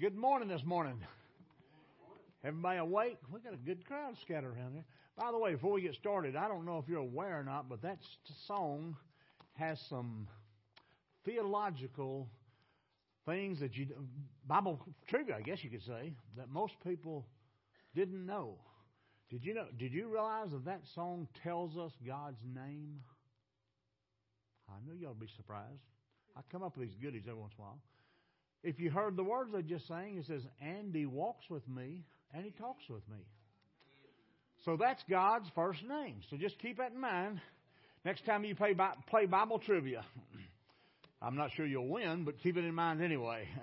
Good morning this morning. Everybody awake? We got a good crowd scattered around here. By the way, before we get started, I don't know if you're aware or not, but that song has some theological things that you Bible trivia, I guess you could say, that most people didn't know. Did you know? Did you realize that that song tells us God's name? I know y'all be surprised. I come up with these goodies every once in a while. If you heard the words I just sang, it says, "Andy walks with me and he talks with me." So that's God's first name. So just keep that in mind. Next time you play, play Bible trivia, I'm not sure you'll win, but keep it in mind anyway.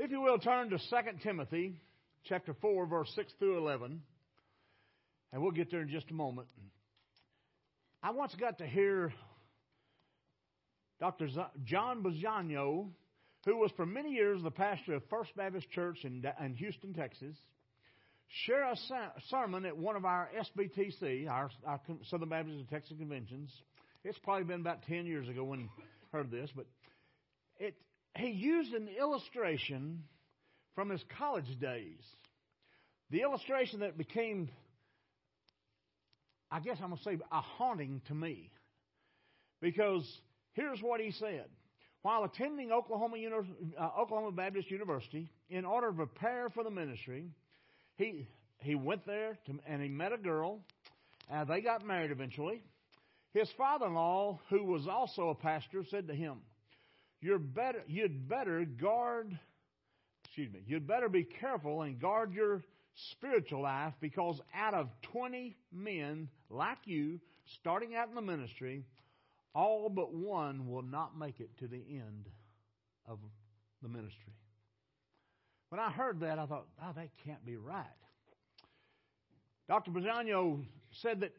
If you will, turn to 2 Timothy chapter 4, verse 6 through 11, and we'll get there in just a moment. I once got to hear Dr. John Bisagno, who was for many years the pastor of First Baptist Church in, in Houston, Texas, share a sermon at one of our SBTC, our, our Southern Baptist and Texas conventions. It's probably been about 10 years ago when I heard this, but it, he used an illustration from his college days. The illustration that became, I guess I'm going to say, a haunting to me. Because Here's what he said. While attending Oklahoma, uh, Oklahoma Baptist University, in order to prepare for the ministry, he, he went there to, and he met a girl. Uh, they got married eventually. His father-in-law, who was also a pastor, said to him, "You're better. You'd better guard. Excuse me. You'd better be careful and guard your spiritual life because out of 20 men like you starting out in the ministry, all but one will not make it to the end of the ministry. When I heard that, I thought, oh, that can't be right. Dr. Bisagno said that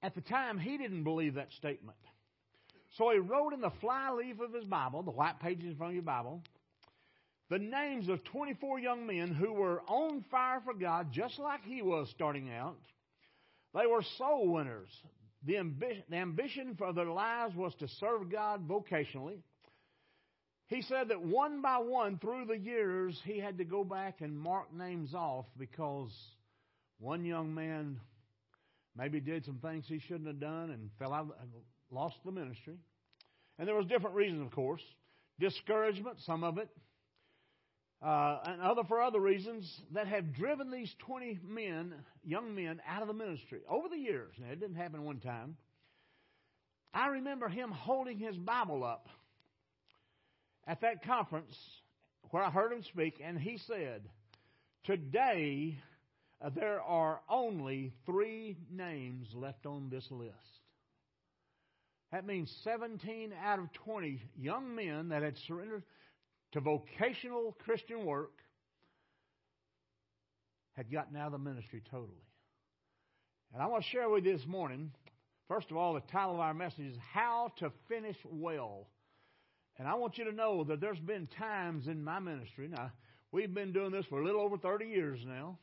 at the time he didn't believe that statement. So he wrote in the flyleaf of his Bible, the white pages in front of your Bible, the names of 24 young men who were on fire for God, just like he was starting out. They were soul winners. The ambition, the ambition for their lives was to serve God vocationally. He said that one by one through the years, he had to go back and mark names off because one young man maybe did some things he shouldn't have done and fell out, lost the ministry. And there was different reasons, of course. Discouragement, some of it, uh, and other for other reasons that have driven these 20 men, young men, out of the ministry over the years. Now, it didn't happen one time. I remember him holding his Bible up at that conference where I heard him speak, and he said, Today uh, there are only three names left on this list. That means 17 out of 20 young men that had surrendered to vocational Christian work had gotten out of the ministry totally. And I want to share with you this morning, first of all, the title of our message is How to Finish Well. And I want you to know that there's been times in my ministry, now, we've been doing this for a little over 30 years now.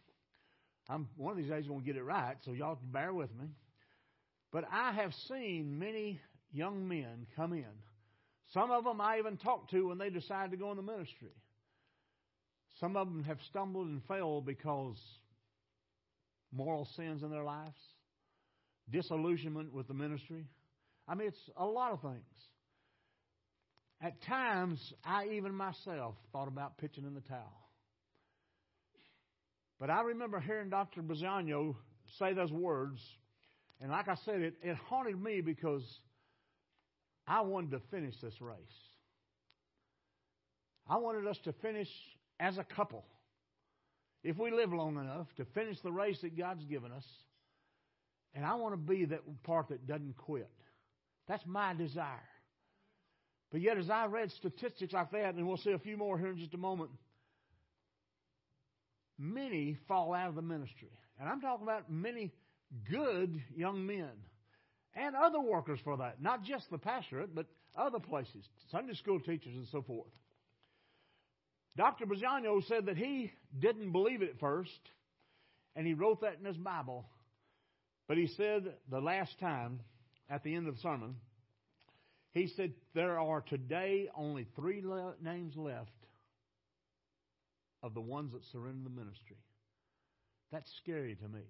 I'm one of these days going to get it right, so y'all bear with me. But I have seen many young men come in some of them I even talked to when they decided to go in the ministry. Some of them have stumbled and failed because moral sins in their lives, disillusionment with the ministry. I mean, it's a lot of things. At times, I even myself thought about pitching in the towel. But I remember hearing Dr. Bisagno say those words, and like I said, it, it haunted me because I wanted to finish this race. I wanted us to finish as a couple. If we live long enough to finish the race that God's given us. And I want to be that part that doesn't quit. That's my desire. But yet, as I read statistics like that, and we'll see a few more here in just a moment, many fall out of the ministry. And I'm talking about many good young men and other workers for that, not just the pastorate, but other places, Sunday school teachers and so forth. Dr. Bisagno said that he didn't believe it at first, and he wrote that in his Bible. But he said the last time, at the end of the sermon, he said, There are today only three le- names left of the ones that surrender the ministry. That's scary to me.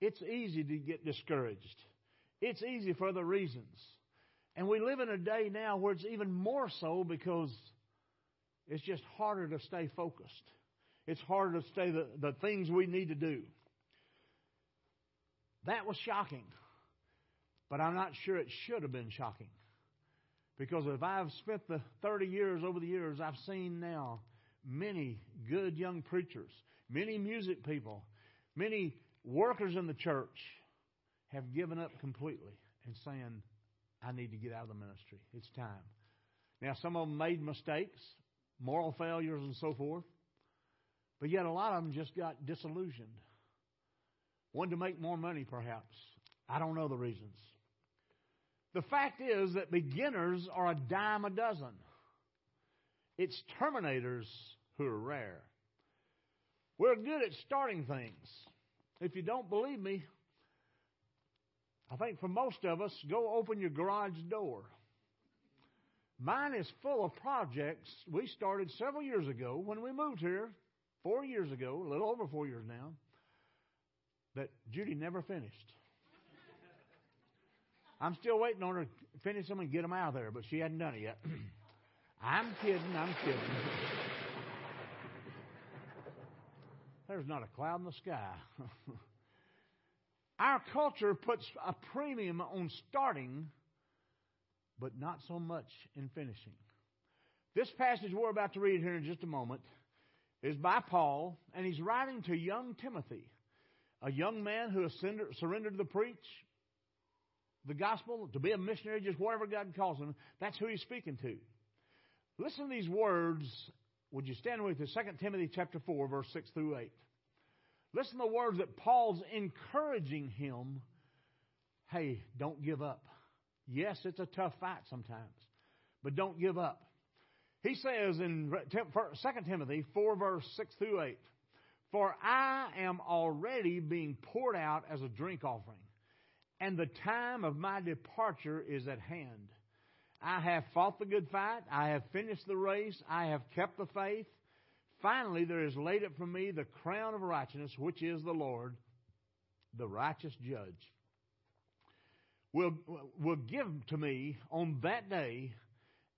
It's easy to get discouraged. It's easy for other reasons. And we live in a day now where it's even more so because it's just harder to stay focused. It's harder to stay the, the things we need to do. That was shocking. But I'm not sure it should have been shocking. Because if I've spent the 30 years over the years, I've seen now many good young preachers, many music people, many workers in the church have given up completely and saying, I need to get out of the ministry. It's time. Now, some of them made mistakes, moral failures, and so forth. But yet, a lot of them just got disillusioned. Wanted to make more money, perhaps. I don't know the reasons. The fact is that beginners are a dime a dozen. It's terminators who are rare. We're good at starting things. If you don't believe me, I think for most of us, go open your garage door. Mine is full of projects we started several years ago when we moved here, four years ago, a little over four years now, that Judy never finished. I'm still waiting on her to finish them and get them out of there, but she hadn't done it yet. I'm kidding, I'm kidding. There's not a cloud in the sky. Our culture puts a premium on starting, but not so much in finishing. This passage we're about to read here in just a moment is by Paul, and he's writing to young Timothy, a young man who has surrendered to the preach the gospel, to be a missionary, just whatever God calls him. That's who he's speaking to. Listen to these words. Would you stand with me? 2 Timothy chapter 4, verse 6 through 8. Listen to the words that Paul's encouraging him. Hey, don't give up. Yes, it's a tough fight sometimes, but don't give up. He says in 2 Timothy 4, verse 6 through 8, For I am already being poured out as a drink offering, and the time of my departure is at hand. I have fought the good fight, I have finished the race, I have kept the faith. Finally, there is laid up for me the crown of righteousness, which is the Lord, the righteous judge. Will, will give to me on that day,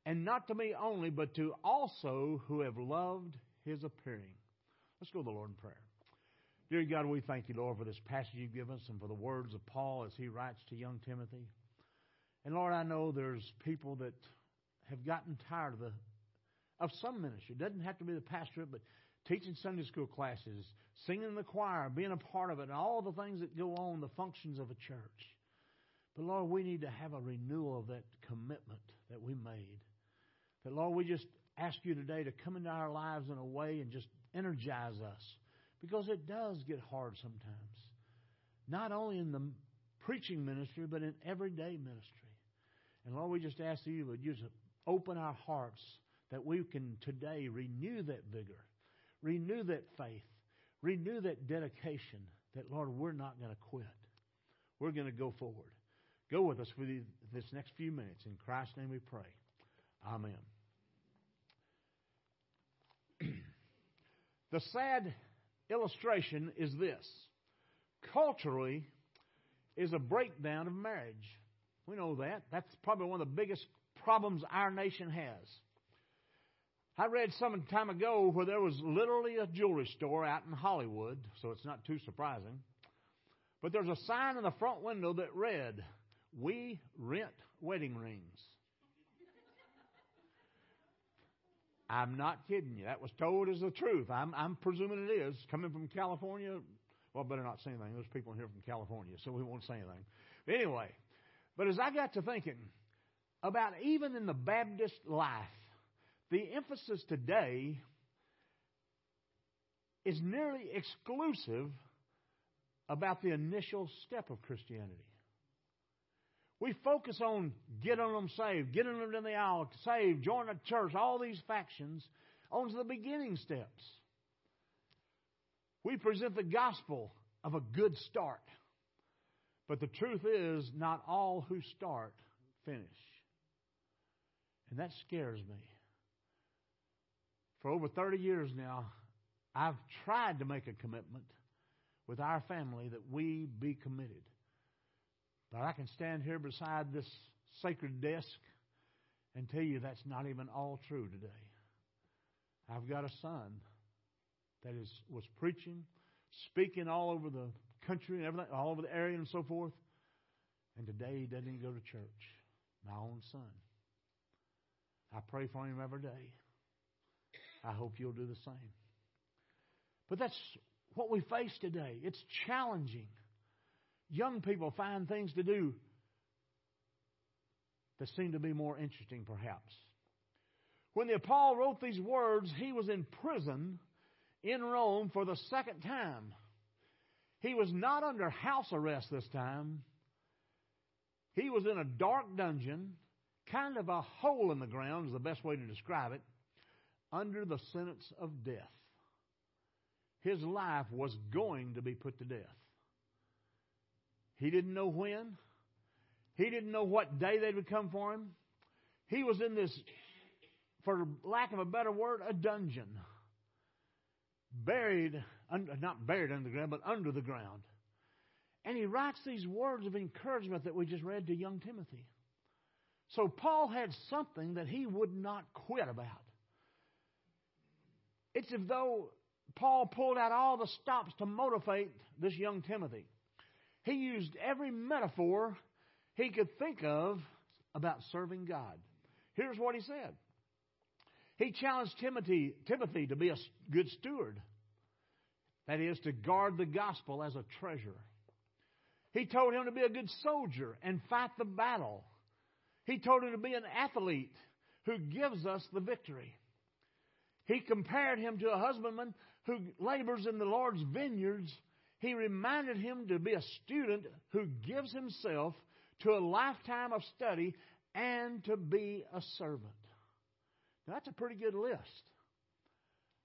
and not to me only, but to also who have loved his appearing. Let's go to the Lord in prayer. Dear God, we thank you, Lord, for this passage you've given us and for the words of Paul as he writes to young Timothy. And Lord, I know there's people that have gotten tired of the of some ministry. It doesn't have to be the pastorate, but teaching Sunday school classes, singing in the choir, being a part of it, and all the things that go on, the functions of a church. But Lord, we need to have a renewal of that commitment that we made. That Lord, we just ask you today to come into our lives in a way and just energize us. Because it does get hard sometimes. Not only in the preaching ministry, but in everyday ministry. And Lord, we just ask you would just open our hearts that we can today renew that vigor, renew that faith, renew that dedication that, Lord, we're not going to quit. We're going to go forward. Go with us for this next few minutes. In Christ's name we pray. Amen. the sad illustration is this culturally is a breakdown of marriage. We know that. That's probably one of the biggest problems our nation has. I read some time ago where there was literally a jewelry store out in Hollywood, so it's not too surprising. But there's a sign in the front window that read, We rent wedding rings. I'm not kidding you. That was told as the truth. I'm, I'm presuming it is. Coming from California, well, better not say anything. There's people here from California, so we won't say anything. But anyway, but as I got to thinking about even in the Baptist life, the emphasis today is nearly exclusive about the initial step of Christianity. We focus on getting them saved, getting them in the aisle, saved, join a church, all these factions, on the beginning steps. We present the gospel of a good start. But the truth is, not all who start finish. And that scares me. For over 30 years now, I've tried to make a commitment with our family that we be committed. But I can stand here beside this sacred desk and tell you that's not even all true today. I've got a son that is was preaching, speaking all over the country and everything, all over the area and so forth. And today he doesn't even go to church. My own son. I pray for him every day. I hope you'll do the same. But that's what we face today. It's challenging. Young people find things to do that seem to be more interesting, perhaps. When the Paul wrote these words, he was in prison in Rome for the second time. He was not under house arrest this time. He was in a dark dungeon, kind of a hole in the ground, is the best way to describe it, under the sentence of death. His life was going to be put to death. He didn't know when. He didn't know what day they would come for him. He was in this, for lack of a better word, a dungeon. Buried, not buried under the ground, but under the ground. And he writes these words of encouragement that we just read to young Timothy. So Paul had something that he would not quit about. It's as though Paul pulled out all the stops to motivate this young Timothy. He used every metaphor he could think of about serving God. Here's what he said. He challenged Timothy, Timothy to be a good steward. That is, to guard the gospel as a treasure. He told him to be a good soldier and fight the battle. He told him to be an athlete who gives us the victory. He compared him to a husbandman who labors in the Lord's vineyards. He reminded him to be a student who gives himself to a lifetime of study and to be a servant. Now, that's a pretty good list.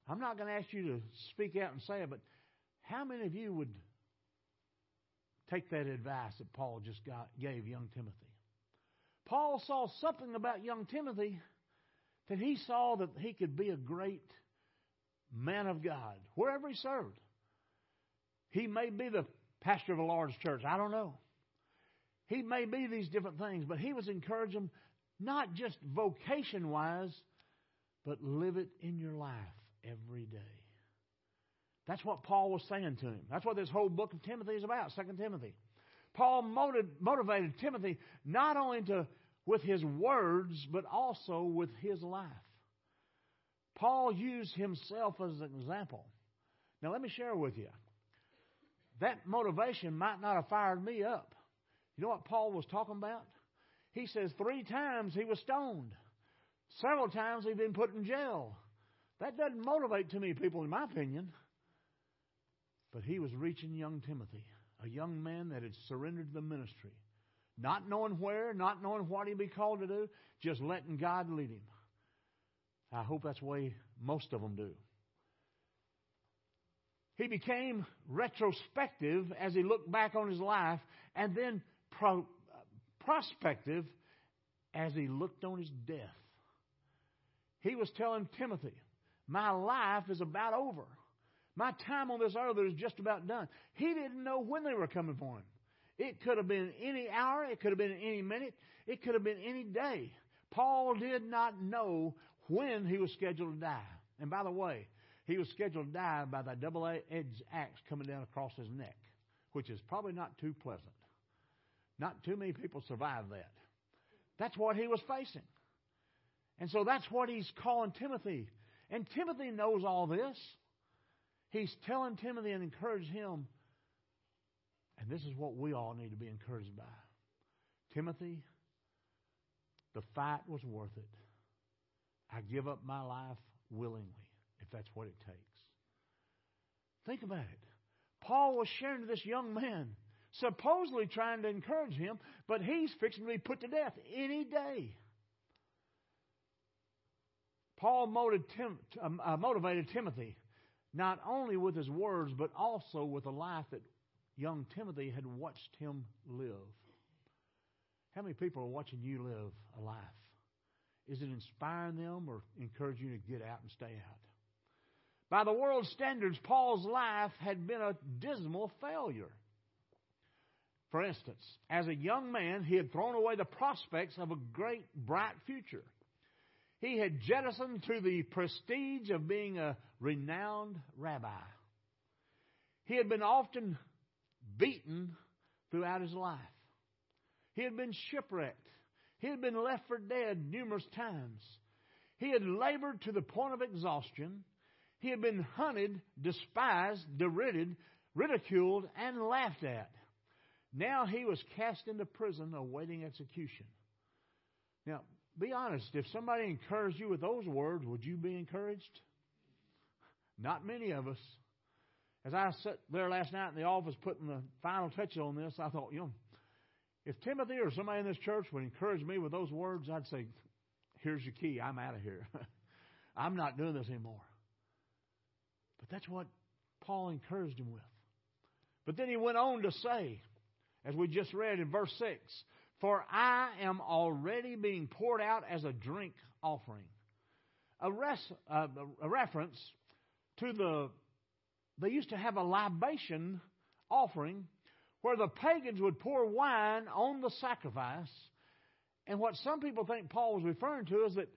I'm not going to ask you to speak out and say it, but how many of you would take that advice that Paul just got, gave young Timothy? Paul saw something about young Timothy that he saw that he could be a great man of God wherever he served. He may be the pastor of a large church. I don't know. He may be these different things, but he was encouraging not just vocation wise, but live it in your life every day. That's what Paul was saying to him. That's what this whole book of Timothy is about, Second Timothy. Paul motivated Timothy not only to with his words, but also with his life. Paul used himself as an example. Now, let me share with you. That motivation might not have fired me up. You know what Paul was talking about? He says three times he was stoned. Several times he'd been put in jail. That doesn't motivate too many people, in my opinion. But he was reaching young Timothy, a young man that had surrendered the ministry. Not knowing where, not knowing what he'd be called to do, just letting God lead him. I hope that's the way most of them do. He became retrospective as he looked back on his life and then pro, prospective as he looked on his death. He was telling Timothy, My life is about over. My time on this earth is just about done. He didn't know when they were coming for him. It could have been any hour, it could have been any minute, it could have been any day. Paul did not know when he was scheduled to die. And by the way, he was scheduled to die by the double edged axe coming down across his neck, which is probably not too pleasant. Not too many people survive that. That's what he was facing. And so that's what he's calling Timothy. And Timothy knows all this. He's telling Timothy and encourage him. And this is what we all need to be encouraged by. Timothy, the fight was worth it. I give up my life willingly, if that's what it takes. Think about it. Paul was sharing to this young man supposedly trying to encourage him, but he's fixing to be put to death any day. Paul uh, motivated Timothy not only with his words, but also with a life that young Timothy had watched him live. How many people are watching you live a life? Is it inspiring them or encouraging you to get out and stay out? By the world's standards, Paul's life had been a dismal failure. For instance, as a young man, he had thrown away the prospects of a great, bright future. He had jettisoned to the prestige of being a renowned rabbi. He had been often beaten throughout his life. He had been shipwrecked. He had been left for dead numerous times. He had labored to the point of exhaustion. He had been hunted, despised, derided, ridiculed, and laughed at. Now he was cast into prison awaiting execution. Now, be honest, if somebody encouraged you with those words, would you be encouraged? Not many of us. As I sat there last night in the office putting the final touches on this, I thought, you know, if Timothy or somebody in this church would encourage me with those words, I'd say, here's your key. I'm out of here. I'm not doing this anymore. But that's what Paul encouraged him with. But then he went on to say, as we just read in verse 6, For I am already being poured out as a drink offering. A, res, uh, a reference to the, they used to have a libation offering where the pagans would pour wine on the sacrifice. And what some people think Paul was referring to is that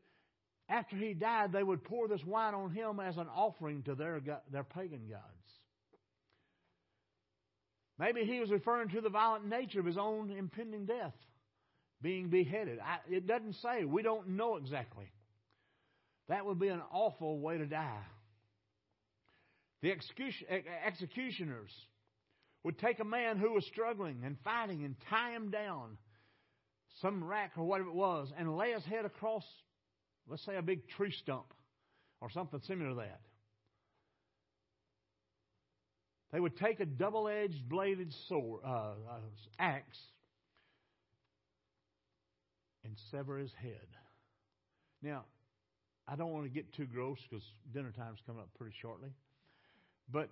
after he died, they would pour this wine on him as an offering to their, their pagan gods. Maybe he was referring to the violent nature of his own impending death, being beheaded. I, it doesn't say. We don't know exactly. That would be an awful way to die. The executioners would take a man who was struggling and fighting and tie him down, some rack or whatever it was, and lay his head across, let's say, a big tree stump or something similar to that. They would take a double edged bladed sword, uh, uh, axe and sever his head. Now, I don't want to get too gross because dinner time's coming up pretty shortly. But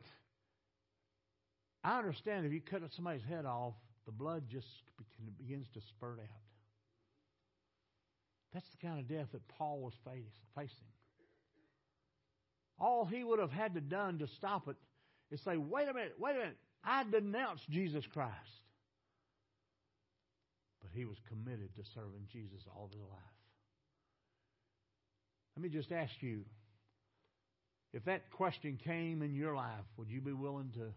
I understand if you cut somebody's head off, the blood just begins to spurt out. That's the kind of death that Paul was facing. All he would have had to done to stop it is say, wait a minute, wait a minute, I denounce Jesus Christ. But he was committed to serving Jesus all of his life. Let me just ask you if that question came in your life, would you be willing to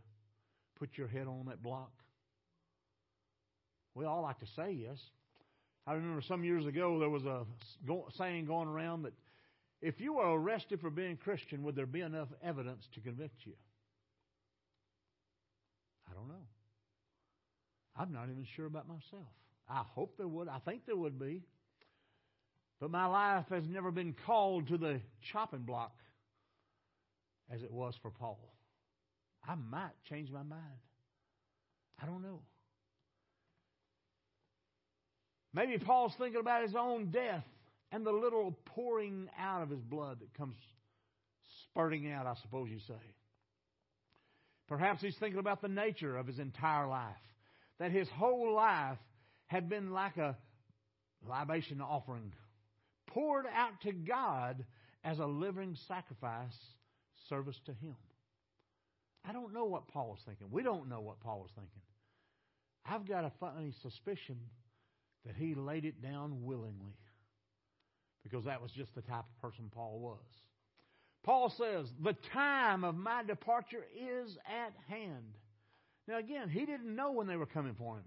put your head on that block? We all like to say yes. I remember some years ago there was a saying going around that if you were arrested for being Christian, would there be enough evidence to convict you? I don't know. I'm not even sure about myself. I hope there would. I think there would be. But my life has never been called to the chopping block as it was for Paul. I might change my mind. I don't know. Maybe Paul's thinking about his own death and the little pouring out of his blood that comes spurting out, I suppose you say. Perhaps he's thinking about the nature of his entire life. That his whole life had been like a libation offering, poured out to God as a living sacrifice, service to Him. I don't know what Paul was thinking. We don't know what Paul was thinking. I've got a funny suspicion that he laid it down willingly because that was just the type of person Paul was. Paul says, The time of my departure is at hand. Now, again, he didn't know when they were coming for him.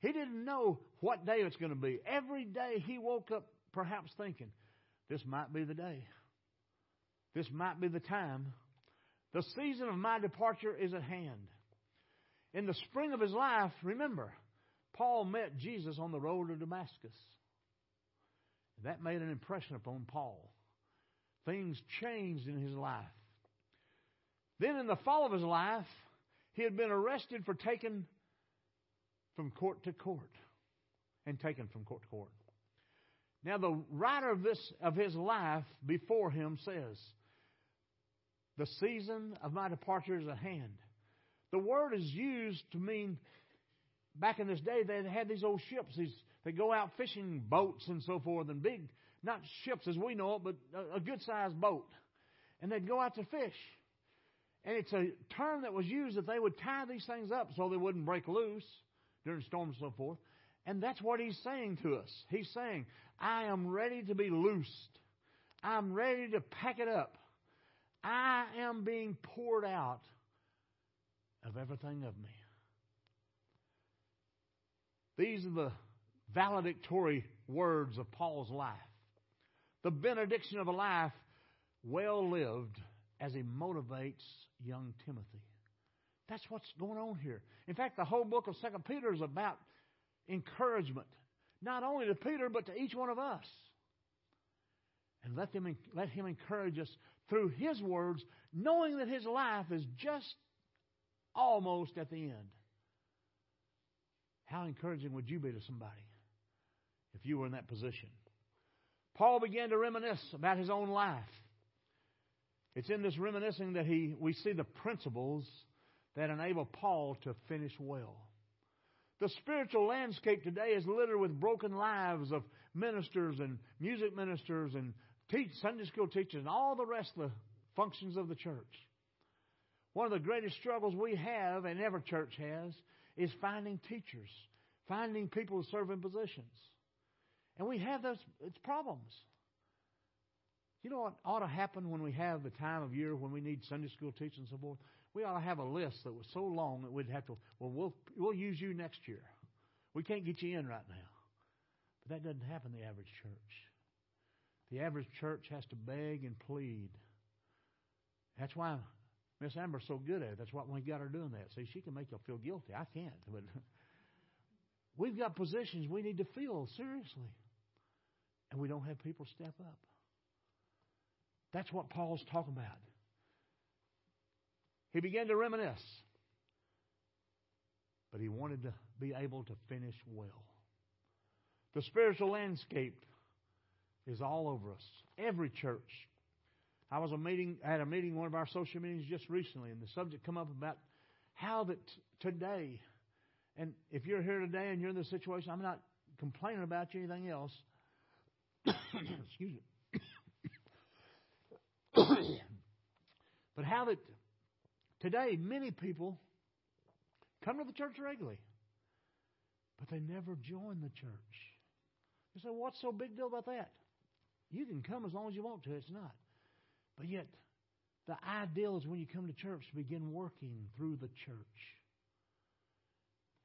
He didn't know what day it's going to be. Every day he woke up perhaps thinking, This might be the day. This might be the time. The season of my departure is at hand. In the spring of his life, remember, Paul met Jesus on the road to Damascus. That made an impression upon Paul things changed in his life. Then, in the fall of his life, he had been arrested for taking from court to court and taken from court to court. Now, the writer of this of his life before him says, "The season of my departure is at hand." The word is used to mean back in this day they had these old ships, these they go out fishing boats and so forth, and big not ships as we know it, but a, a good sized boat. And they'd go out to fish. And it's a term that was used that they would tie these things up so they wouldn't break loose during storms and so forth. And that's what he's saying to us. He's saying, I am ready to be loosed. I'm ready to pack it up. I am being poured out of everything of me. These are the valedictory words of Paul's life. The benediction of a life well lived as he motivates young Timothy. That's what's going on here. In fact, the whole book of Second Peter is about encouragement, not only to Peter, but to each one of us. And let, them, let him encourage us through his words, knowing that his life is just almost at the end. How encouraging would you be to somebody if you were in that position? Paul began to reminisce about his own life. It's in this reminiscing that he, we see the principles that enable Paul to finish well. The spiritual landscape today is littered with broken lives of ministers and music ministers and teach, Sunday school teachers and all the rest of the functions of the church. One of the greatest struggles we have, and every church has, is finding teachers, finding people to serve in positions. And we have those it's problems. You know what ought to happen when we have the time of year when we need Sunday school teachers and so forth? We ought to have a list that was so long that we'd have to, well, we'll, we'll use you next year. We can't get you in right now. But that doesn't happen in the average church. The average church has to beg and plead. That's why Miss Amber's so good at it. That's why we got her doing that. See, she can make you feel guilty. I can't. But we've got positions we need to fill seriously. And we don't have people step up. That's what Paul's talking about. He began to reminisce, but he wanted to be able to finish well. The spiritual landscape is all over us. Every church. I was a meeting, I had a meeting, one of our social meetings just recently, and the subject come up about how that today, and if you're here today and you're in this situation, I'm not complaining about you anything else. Excuse me. but how that today many people come to the church regularly, but they never join the church. You say, what's so big deal about that? You can come as long as you want to, it's not. But yet, the ideal is when you come to church to begin working through the church.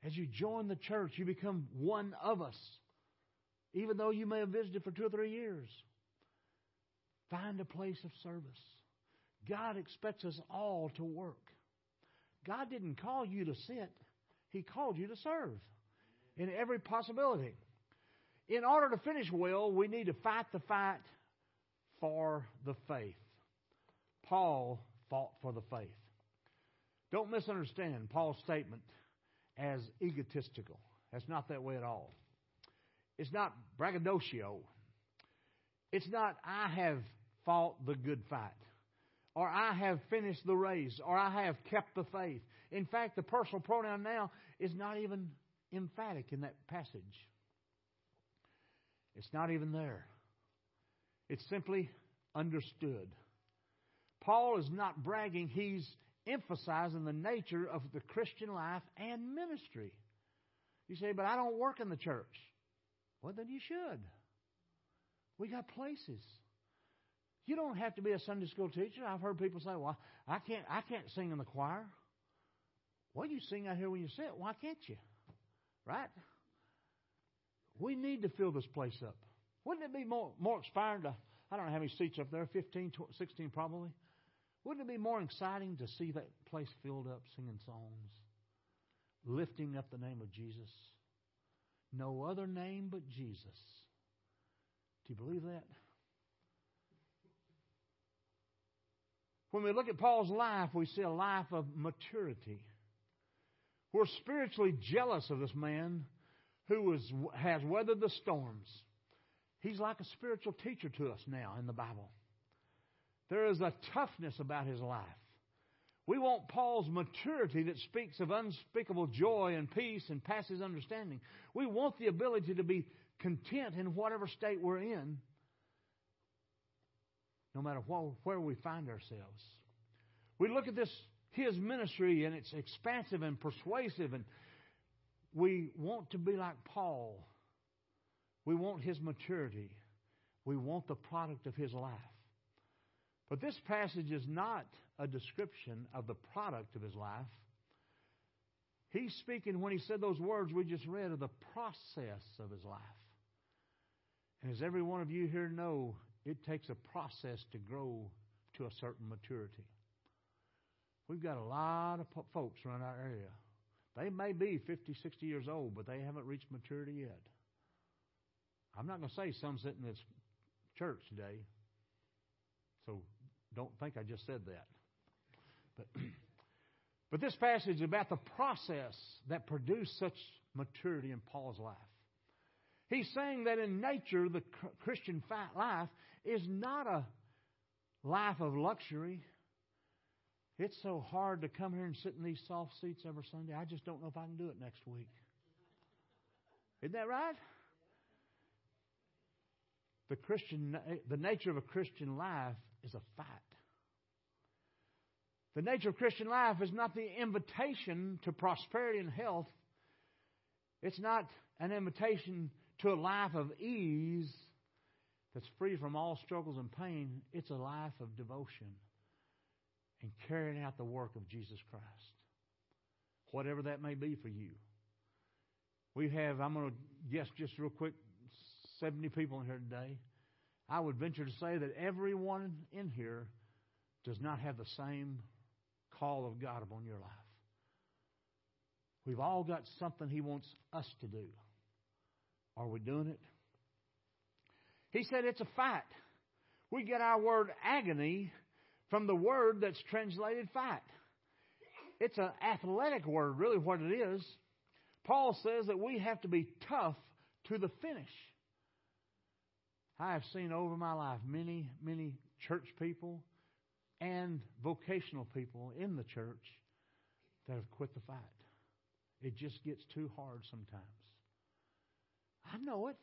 As you join the church, you become one of us, even though you may have visited for two or three years. Find a place of service. God expects us all to work. God didn't call you to sit, He called you to serve in every possibility. In order to finish well, we need to fight the fight for the faith. Paul fought for the faith. Don't misunderstand Paul's statement as egotistical. That's not that way at all. It's not braggadocio. It's not, I have fought the good fight, or I have finished the race, or I have kept the faith. In fact, the personal pronoun now is not even emphatic in that passage. It's not even there. It's simply understood. Paul is not bragging, he's emphasizing the nature of the Christian life and ministry. You say, but I don't work in the church. Well, then you should. We got places. You don't have to be a Sunday school teacher. I've heard people say, "Well, I can't, I can't sing in the choir." Well, you sing out here when you sit. Why can't you? Right? We need to fill this place up. Wouldn't it be more more inspiring to? I don't know how many seats up there, 15, 16 probably. Wouldn't it be more exciting to see that place filled up, singing songs, lifting up the name of Jesus? No other name but Jesus. Do you believe that? When we look at Paul's life, we see a life of maturity. We're spiritually jealous of this man who is, has weathered the storms. He's like a spiritual teacher to us now in the Bible. There is a toughness about his life. We want Paul's maturity that speaks of unspeakable joy and peace and passes understanding. We want the ability to be content in whatever state we're in no matter what, where we find ourselves. We look at this, his ministry, and it's expansive and persuasive, and we want to be like Paul. We want his maturity. We want the product of his life. But this passage is not a description of the product of his life. He's speaking, when he said those words we just read, of the process of his life. And as every one of you here know, it takes a process to grow to a certain maturity. We've got a lot of folks around our area. They may be 50, 60 years old, but they haven't reached maturity yet. I'm not going to say some sit in this church today, so don't think I just said that. But, but this passage is about the process that produced such maturity in Paul's life. He's saying that in nature, the Christian life is not a life of luxury. It's so hard to come here and sit in these soft seats every Sunday. I just don't know if I can do it next week. Isn't that right? The Christian, the nature of a Christian life is a fight. The nature of Christian life is not the invitation to prosperity and health. It's not an invitation to a life of ease that's free from all struggles and pain. It's a life of devotion and carrying out the work of Jesus Christ. Whatever that may be for you. We have, I'm going to guess just real quick, 70 people in here today. I would venture to say that everyone in here does not have the same call of God upon your life. We've all got something He wants us to do. Are we doing it? He said it's a fight. We get our word agony from the word that's translated fight. It's an athletic word, really, what it is. Paul says that we have to be tough to the finish. I have seen over my life many, many church people and vocational people in the church that have quit the fight. It just gets too hard sometimes. I know it.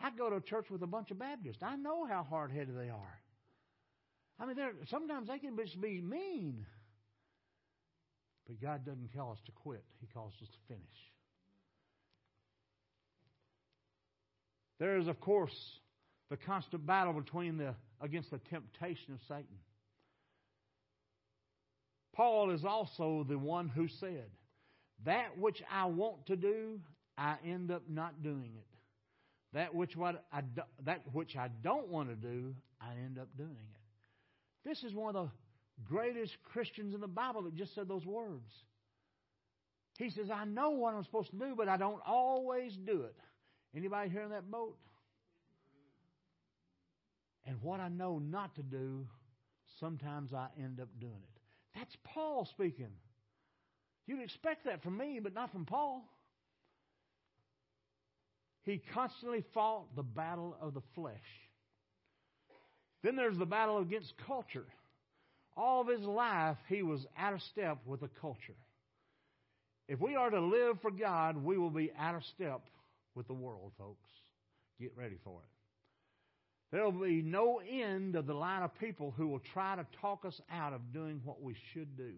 I go to a church with a bunch of Baptists. I know how hard headed they are. I mean, sometimes they can just be mean. But God doesn't call us to quit, He calls us to finish. There is, of course, the constant battle between the against the temptation of Satan. Paul is also the one who said, That which I want to do, I end up not doing it. That which, what I do, that which I don't want to do, I end up doing it. This is one of the greatest Christians in the Bible that just said those words. He says, I know what I'm supposed to do, but I don't always do it. Anybody here in that boat? And what I know not to do, sometimes I end up doing it. That's Paul speaking. You'd expect that from me, but not from Paul. He constantly fought the battle of the flesh. Then there's the battle against culture. All of his life, he was out of step with the culture. If we are to live for God, we will be out of step with the world, folks. Get ready for it. There will be no end of the line of people who will try to talk us out of doing what we should do.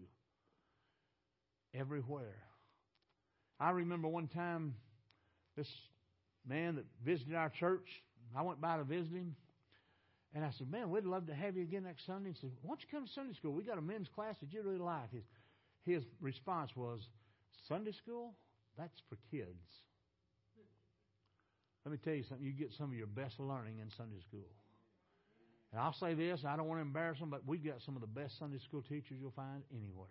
Everywhere. I remember one time this man that visited our church, I went by to visit him, and I said, Man, we'd love to have you again next Sunday. He said, Why don't you come to Sunday school? We got a men's class that you really like. His, his response was, Sunday school? That's for kids. Let me tell you something. You get some of your best learning in Sunday school. And I'll say this, I don't want to embarrass them, but we've got some of the best Sunday school teachers you'll find anywhere.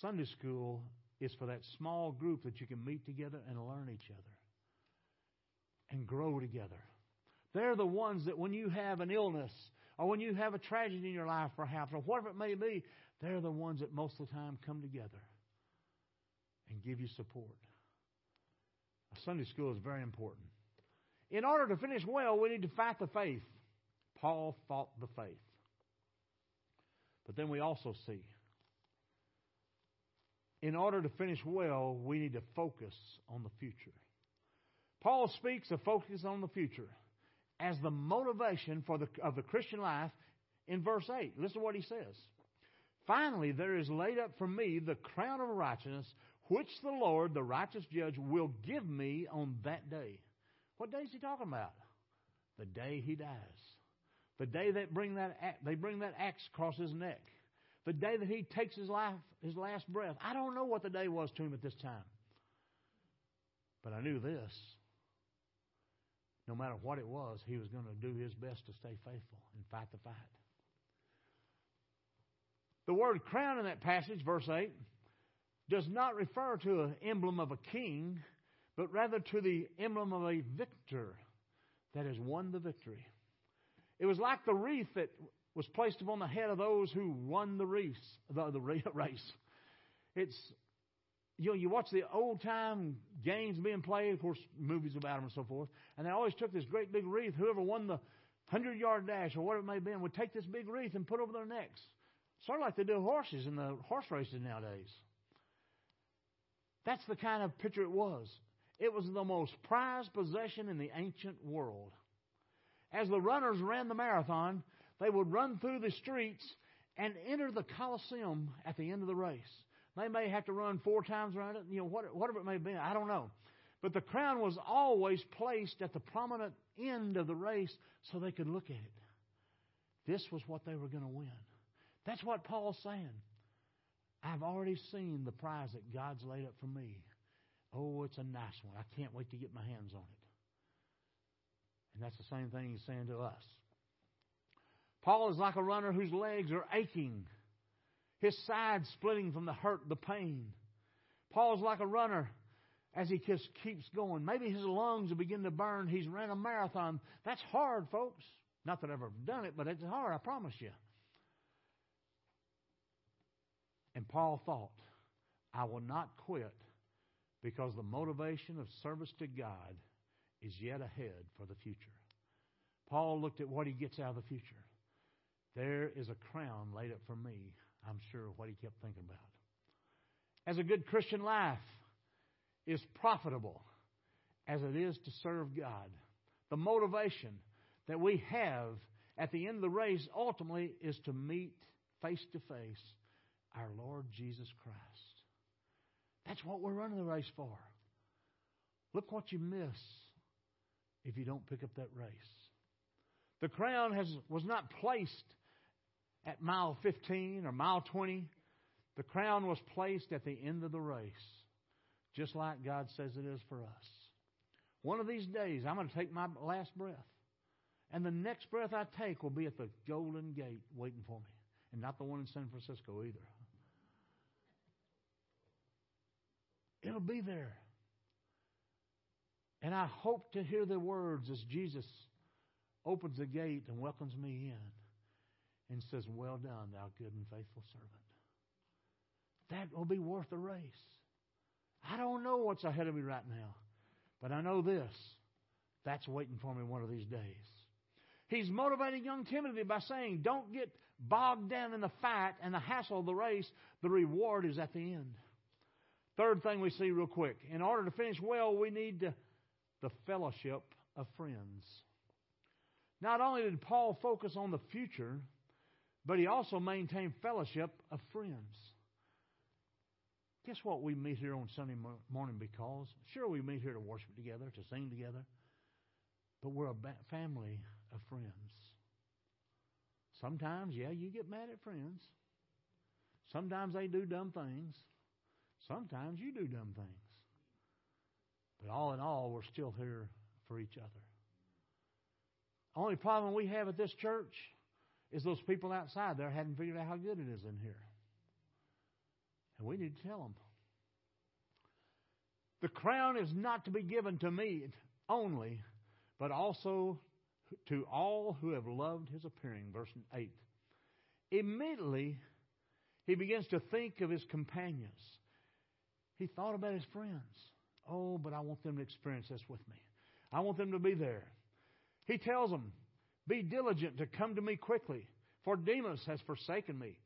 Sunday school is for that small group that you can meet together and learn each other and grow together. They're the ones that when you have an illness or when you have a tragedy in your life, perhaps, or whatever it may be, they're the ones that most of the time come together and give you support. Sunday school is very important. In order to finish well, we need to fight the faith. Paul fought the faith. But then we also see, in order to finish well, we need to focus on the future. Paul speaks of focus on the future. As the motivation for the, of the Christian life in verse 8. Listen to what he says. Finally, there is laid up for me the crown of righteousness, which the Lord, the righteous judge, will give me on that day. What day is he talking about? The day he dies. The day that bring that they bring that axe across his neck. The day that he takes his life, his last breath. I don't know what the day was to him at this time. But I knew this. No matter what it was, he was going to do his best to stay faithful and fight the fight. The word crown in that passage, verse 8, does not refer to an emblem of a king, but rather to the emblem of a victor that has won the victory. It was like the wreath that was placed upon the head of those who won the race. The, the race. It's you know, you watch the old time games being played, of course, movies about them and so forth, and they always took this great big wreath. Whoever won the hundred yard dash or whatever it may have been would take this big wreath and put over their necks. Sort of like they do horses in the horse races nowadays. That's the kind of picture it was. It was the most prized possession in the ancient world. As the runners ran the marathon, they would run through the streets and enter the Colosseum at the end of the race. They may have to run four times around it, you know, whatever it may be. I don't know. But the crown was always placed at the prominent end of the race so they could look at it. This was what they were going to win. That's what Paul's saying. I've already seen the prize that God's laid up for me. Oh, it's a nice one. I can't wait to get my hands on it. And that's the same thing he's saying to us. Paul is like a runner whose legs are aching, his side splitting from the hurt, the pain. Paul's like a runner as he just keeps going. Maybe his lungs will begin to burn. He's ran a marathon. That's hard, folks. Not that I've ever done it, but it's hard, I promise you. And Paul thought, I will not quit because the motivation of service to God is yet ahead for the future. Paul looked at what he gets out of the future. There is a crown laid up for me. I'm sure what he kept thinking about. As a good Christian life is profitable as it is to serve God. The motivation that we have at the end of the race ultimately is to meet face to face our Lord Jesus Christ. That's what we're running the race for. Look what you miss if you don't pick up that race. The crown has, was not placed at mile 15 or mile 20. The crown was placed at the end of the race, just like God says it is for us. One of these days, I'm going to take my last breath. And the next breath I take will be at the Golden Gate waiting for me. And not the one in San Francisco either. It'll be there. And I hope to hear the words as Jesus opens the gate and welcomes me in and says, Well done, thou good and faithful servant. That will be worth the race. I don't know what's ahead of me right now, but I know this. That's waiting for me one of these days. He's motivating young Timothy by saying, Don't get bogged down in the fight and the hassle of the race. The reward is at the end. Third thing we see real quick. In order to finish well, we need to, the fellowship of friends. Not only did Paul focus on the future, but he also maintained fellowship of friends. Guess what? We meet here on Sunday morning because, sure, we meet here to worship together, to sing together, but we're a family of friends. Sometimes, yeah, you get mad at friends. Sometimes they do dumb things. Sometimes you do dumb things. But all in all, we're still here for each other. Only problem we have at this church is those people outside there hadn't figured out how good it is in here. And we need to tell them. The crown is not to be given to me only, but also to all who have loved his appearing. Verse 8. Immediately, he begins to think of his companions. He thought about his friends. Oh, but I want them to experience this with me. I want them to be there. He tells them, Be diligent to come to me quickly, for Demas has forsaken me,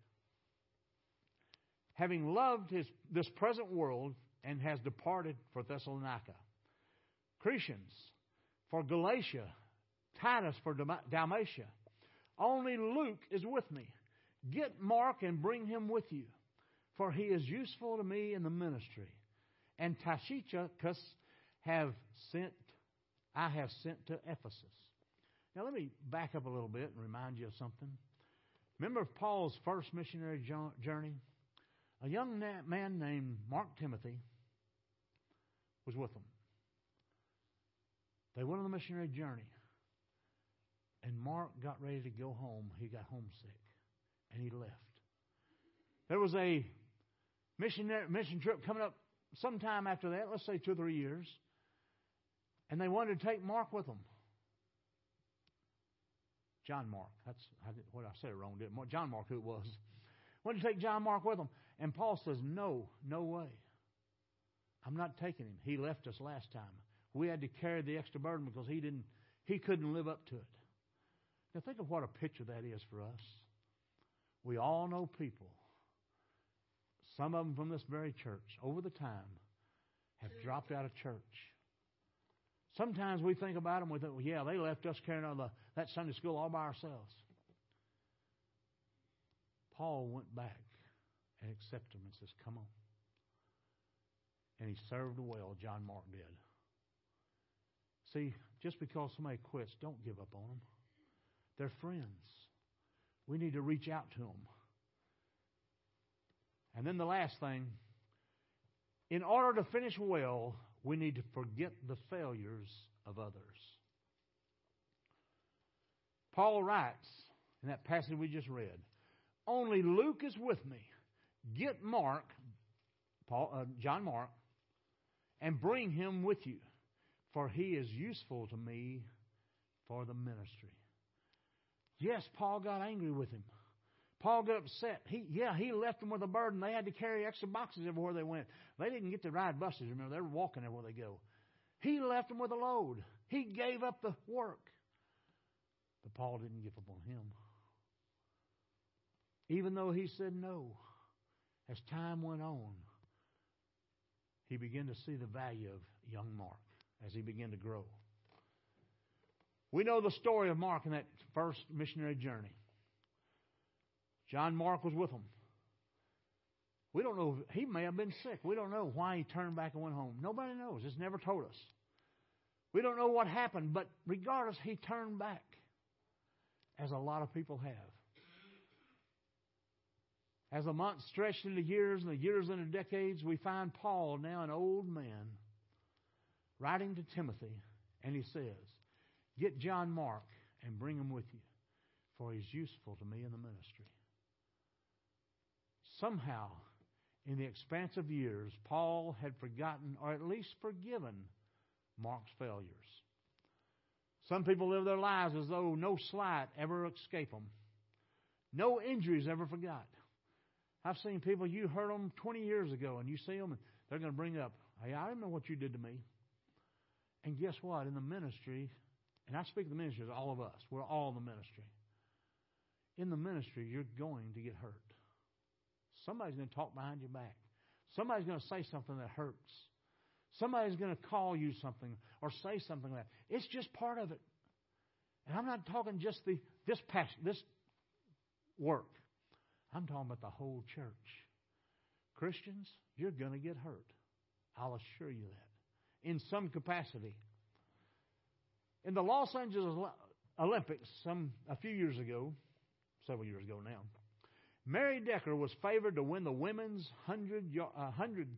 having loved his, this present world and has departed for Thessalonica. Crescens, for Galatia, Titus for Dalmatia. Only Luke is with me. Get Mark and bring him with you, for he is useful to me in the ministry. And Tychicus have sent, I have sent to Ephesus. Now let me back up a little bit and remind you of something. Remember Paul's first missionary journey? A young man named Mark Timothy was with them. They went on the missionary journey. And Mark got ready to go home. He got homesick. And he left. There was a missionary, mission trip coming up sometime after that, let's say two or three years. And they wanted to take Mark with them. John Mark. That's what I said wrong. Didn't John Mark, who it was. Wanted to take John Mark with him. And Paul says, No, no way. I'm not taking him. He left us last time. We had to carry the extra burden because he didn't he couldn't live up to it. Now think of what a picture that is for us. We all know people, some of them from this very church, over the time, have dropped out of church. Sometimes we think about them, we think, well, yeah, they left us carrying on the, that Sunday school all by ourselves. Paul went back and accepted them and says, Come on. And he served well, John Mark did. See, just because somebody quits, don't give up on them. They're friends. We need to reach out to them. And then the last thing in order to finish well, we need to forget the failures of others. Paul writes in that passage we just read Only Luke is with me. Get Mark, Paul, uh, John Mark, and bring him with you, for he is useful to me for the ministry. Yes, Paul got angry with him. Paul got upset. He, yeah, he left them with a burden. They had to carry extra boxes everywhere they went. They didn't get to ride buses. Remember, they were walking everywhere they go. He left them with a load. He gave up the work. But Paul didn't give up on him. Even though he said no, as time went on, he began to see the value of young Mark as he began to grow. We know the story of Mark in that first missionary journey. John Mark was with them. We don't know. He may have been sick. We don't know why he turned back and went home. Nobody knows. It's never told us. We don't know what happened, but regardless, he turned back, as a lot of people have. As the months stretched into years and the years into decades, we find Paul, now an old man, writing to Timothy, and he says, Get John Mark and bring him with you, for he's useful to me in the ministry. Somehow, in the expanse of years, Paul had forgotten, or at least forgiven, Mark's failures. Some people live their lives as though no slight ever escape them, no injuries ever forgot. I've seen people you hurt them 20 years ago, and you see them, and they're going to bring up, "Hey, I don't know what you did to me." And guess what? In the ministry, and I speak of the ministry as all of us. We're all in the ministry. In the ministry, you're going to get hurt. Somebody's going to talk behind your back. Somebody's going to say something that hurts. Somebody's going to call you something or say something like that. It's just part of it. And I'm not talking just the this passion, this work. I'm talking about the whole church. Christians, you're going to get hurt. I'll assure you that. In some capacity. In the Los Angeles Olympics, some a few years ago, several years ago now, Mary Decker was favored to win the women's 100, uh, 100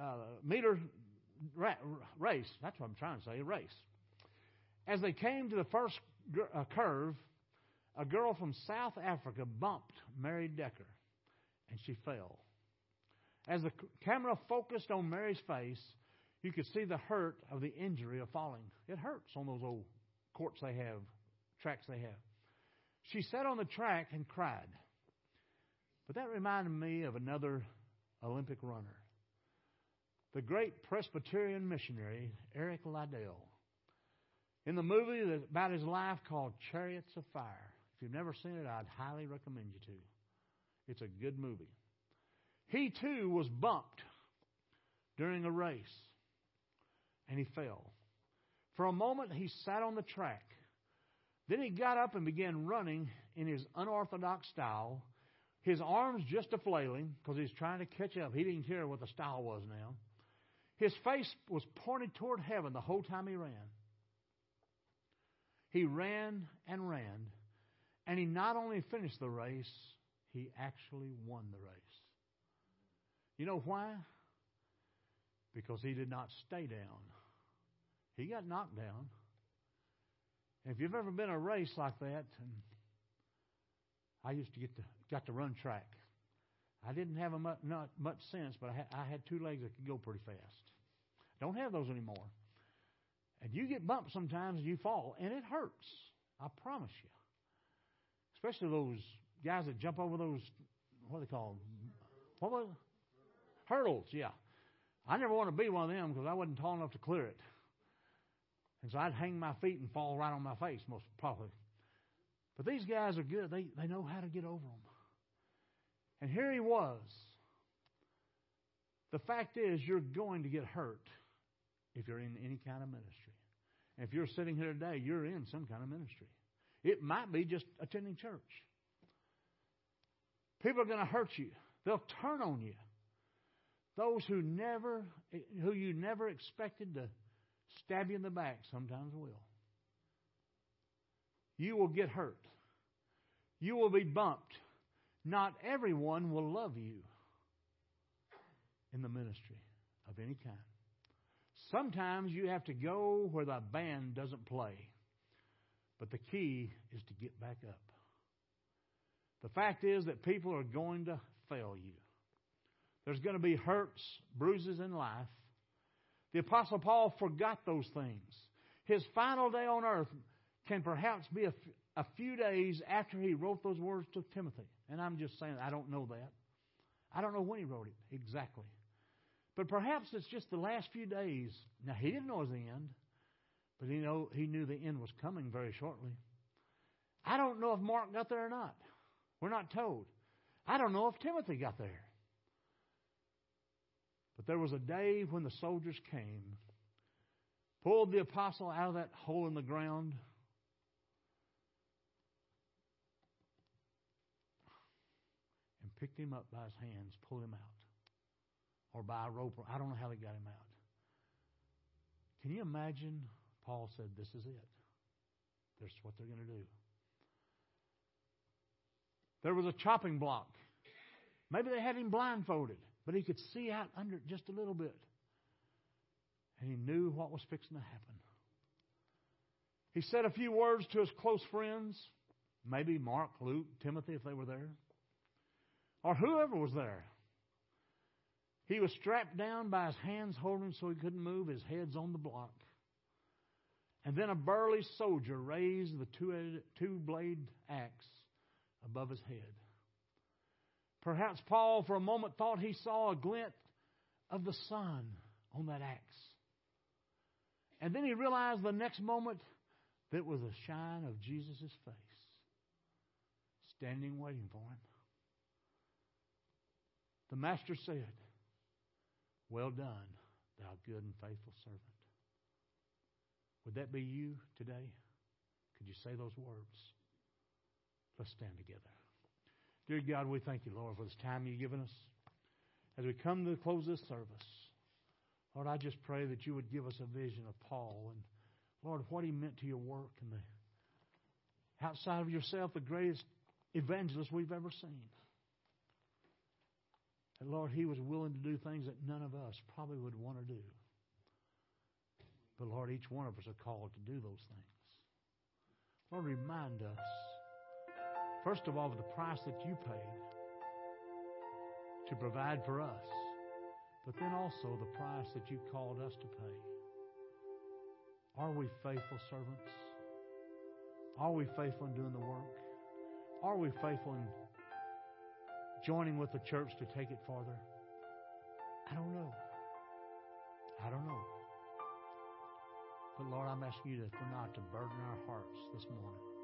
uh, meter ra- race. That's what I'm trying to say, race. As they came to the first gr- uh, curve, a girl from South Africa bumped Mary Decker, and she fell. As the camera focused on Mary's face, you could see the hurt of the injury of falling. It hurts on those old courts they have, tracks they have. She sat on the track and cried. But that reminded me of another Olympic runner, the great Presbyterian missionary Eric Liddell. In the movie about his life called Chariots of Fire, if you've never seen it, I'd highly recommend you to. It's a good movie. He too was bumped during a race, and he fell. For a moment, he sat on the track. Then he got up and began running in his unorthodox style, his arms just a flailing because he's trying to catch up. He didn't care what the style was now. His face was pointed toward heaven the whole time he ran. He ran and ran, and he not only finished the race, he actually won the race. You know why? Because he did not stay down. He got knocked down. If you've ever been a race like that, I used to get to got to run track. I didn't have a much, not much sense, but I had, I had two legs that could go pretty fast. Don't have those anymore. And you get bumped sometimes and you fall, and it hurts. I promise you. Especially those guys that jump over those, what do they call? What was it? Hurdles, yeah. I never want to be one of them because I wasn't tall enough to clear it. And so I'd hang my feet and fall right on my face, most probably. But these guys are good. They, they know how to get over them. And here he was. The fact is, you're going to get hurt if you're in any kind of ministry. And if you're sitting here today, you're in some kind of ministry. It might be just attending church. People are going to hurt you. They'll turn on you. Those who never, who you never expected to stab you in the back, sometimes will. You will get hurt. You will be bumped. Not everyone will love you in the ministry of any kind. Sometimes you have to go where the band doesn't play. But the key is to get back up. The fact is that people are going to fail you. There's going to be hurts, bruises in life. The Apostle Paul forgot those things. His final day on earth can perhaps be a, few days after he wrote those words to Timothy. And I'm just saying, I don't know that. I don't know when he wrote it exactly. But perhaps it's just the last few days. Now, he didn't know the end, but he, know, he knew the end was coming very shortly. I don't know if Mark got there or not. We're not told. I don't know if Timothy got there. But there was a day when the soldiers came, pulled the apostle out of that hole in the ground, and picked him up by his hands, pulled him out. Or by a rope. I don't know how they got him out. Can you imagine? Paul said, This is it. This is what they're going to do. There was a chopping block. Maybe they had him blindfolded, but he could see out under it just a little bit. And he knew what was fixing to happen. He said a few words to his close friends, maybe Mark, Luke, Timothy, if they were there, or whoever was there. He was strapped down by his hands holding so he couldn't move. His head's on the block. And then a burly soldier raised the two blade axe above his head. Perhaps Paul, for a moment, thought he saw a glint of the sun on that axe. And then he realized the next moment that was a shine of Jesus' face, standing waiting for him. The master said, Well done, thou good and faithful servant. Would that be you today? Could you say those words? Let's stand together. Dear God, we thank you, Lord, for this time you've given us. As we come to the close of this service, Lord, I just pray that you would give us a vision of Paul and, Lord, what he meant to your work and the outside of yourself, the greatest evangelist we've ever seen. And Lord, he was willing to do things that none of us probably would want to do. But Lord, each one of us are called to do those things. Lord, remind us First of all, the price that you paid to provide for us, but then also the price that you called us to pay. Are we faithful servants? Are we faithful in doing the work? Are we faithful in joining with the church to take it farther? I don't know. I don't know. But Lord, I'm asking you to, for not to burden our hearts this morning.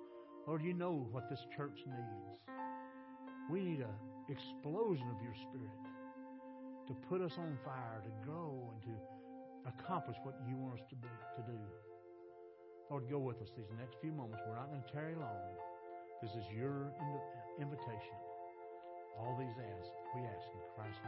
Lord, you know what this church needs. We need an explosion of your spirit to put us on fire, to grow, and to accomplish what you want us to, be, to do. Lord, go with us these next few moments. We're not going to tarry long. This is your invitation. All these ask, we ask in Christ's